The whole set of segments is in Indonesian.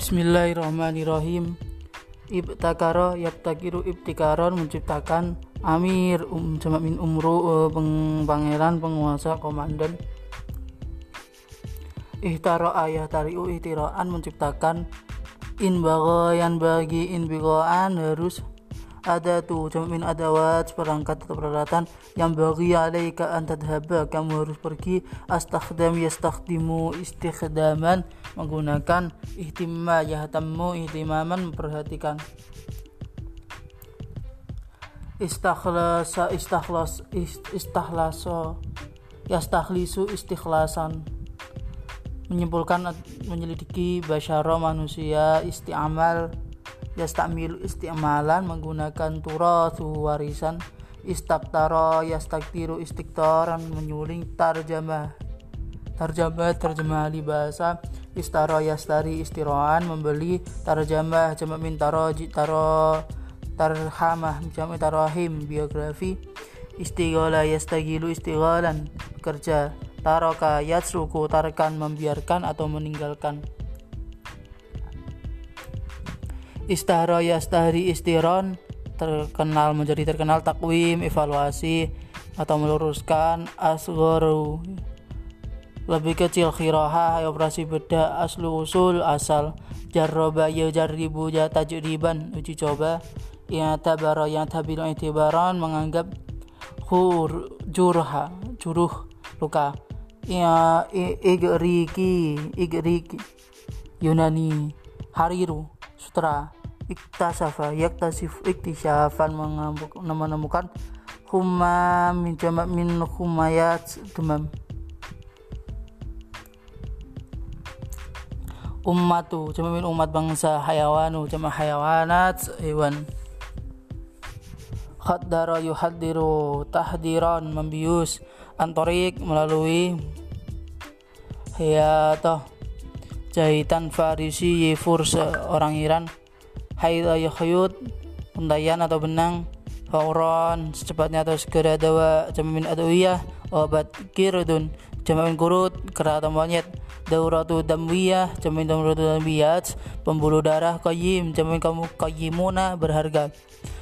Bismillahirrahmanirrahim. Ibtakara yabtakiru ibtikaron menciptakan Amir um, jamak min umru uh, peng, pangeran penguasa komandan. Ihtara ayah tariu ihtiraan menciptakan In bagoyan bagi in bigoan harus ada tuh jamak min adawat perangkat atau peralatan yang bagi alaika an tadhaba. Kamu harus pergi astakhdam yastakhdimu istikhdaman. Menggunakan ihtimma yahtammu ihtimaman memperhatikan. Istakhlasa istakhlas istahlaso yastakhlisu istikhlasan menyimpulkan menyelidiki basyara manusia istiamal yastamilu isti'malan menggunakan turathu warisan istabtara yastaktiru istiktaran menyuling tarjamah tarjamah terjemah ahli bahasa istara yastari istiroan membeli tarjamah jamak min taro taro tarhamah jamak tarahim biografi istighala yastagilu istighalan kerja taroka yatsuku tarkan membiarkan atau meninggalkan Istahro yastahri istiron terkenal menjadi terkenal takwim evaluasi atau meluruskan asgoru lebih kecil khiroha operasi beda aslu usul asal jarroba ya jarribu ya tajriban. Uji coba. Ya tabara yang tabilu itibaran menganggap hur jurha juruh luka. Ya igriki igriki Yunani hariru sutra iktasafa yaktasif iktisyafan menemukan huma min jamak min humayat demam. Ummatu jamak min umat bangsa hayawanu jamak hayawanat hewan. Khaddara yuhaddiru tahdiran membius antorik melalui hayatoh. Jahitan farisi yefur seorang Iran haidha yakhyut undayan atau benang fauron secepatnya atau segera dawa jamin adawiyah obat kirdun jamin kurut kera atau monyet dauratu damwiyah jamin dauratu damwiyat pembuluh darah qayyim jamin kamu qayyimuna berharga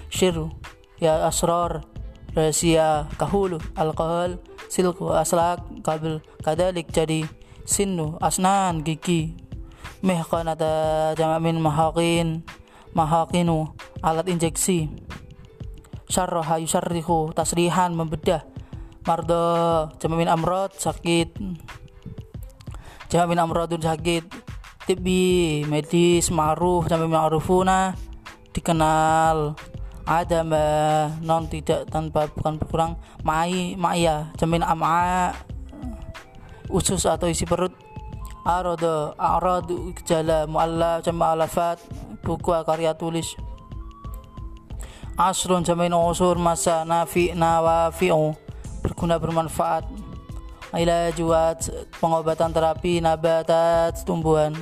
syiru ya asrar rahasia kahulu alkohol silku aslak kabel kadalik jadi sinu asnan gigi mehkanata jamamin mahaqin mahakinu alat injeksi. Syarroha yusarrihu tasrihan membedah. Mardo jamamin amrod sakit. Jamamin amrodun sakit. Tibi medis ma'ruf jamamin ma'rufuna dikenal. Ada non tidak tanpa bukan berkurang. Mai maya jamin ama usus atau isi perut. Arodo aradu gejala mu'allaf jama alafat buku karya tulis. Asrun jamin usur masa nafi nawafi'u berguna bermanfaat. Ila juat pengobatan terapi nabatat tumbuhan.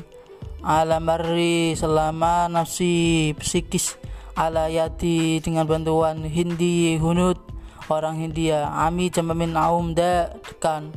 Ala marri selama nafsi psikis. Ala yati dengan bantuan hindi hunut. Orang Hindia ami jamamin aum da dekan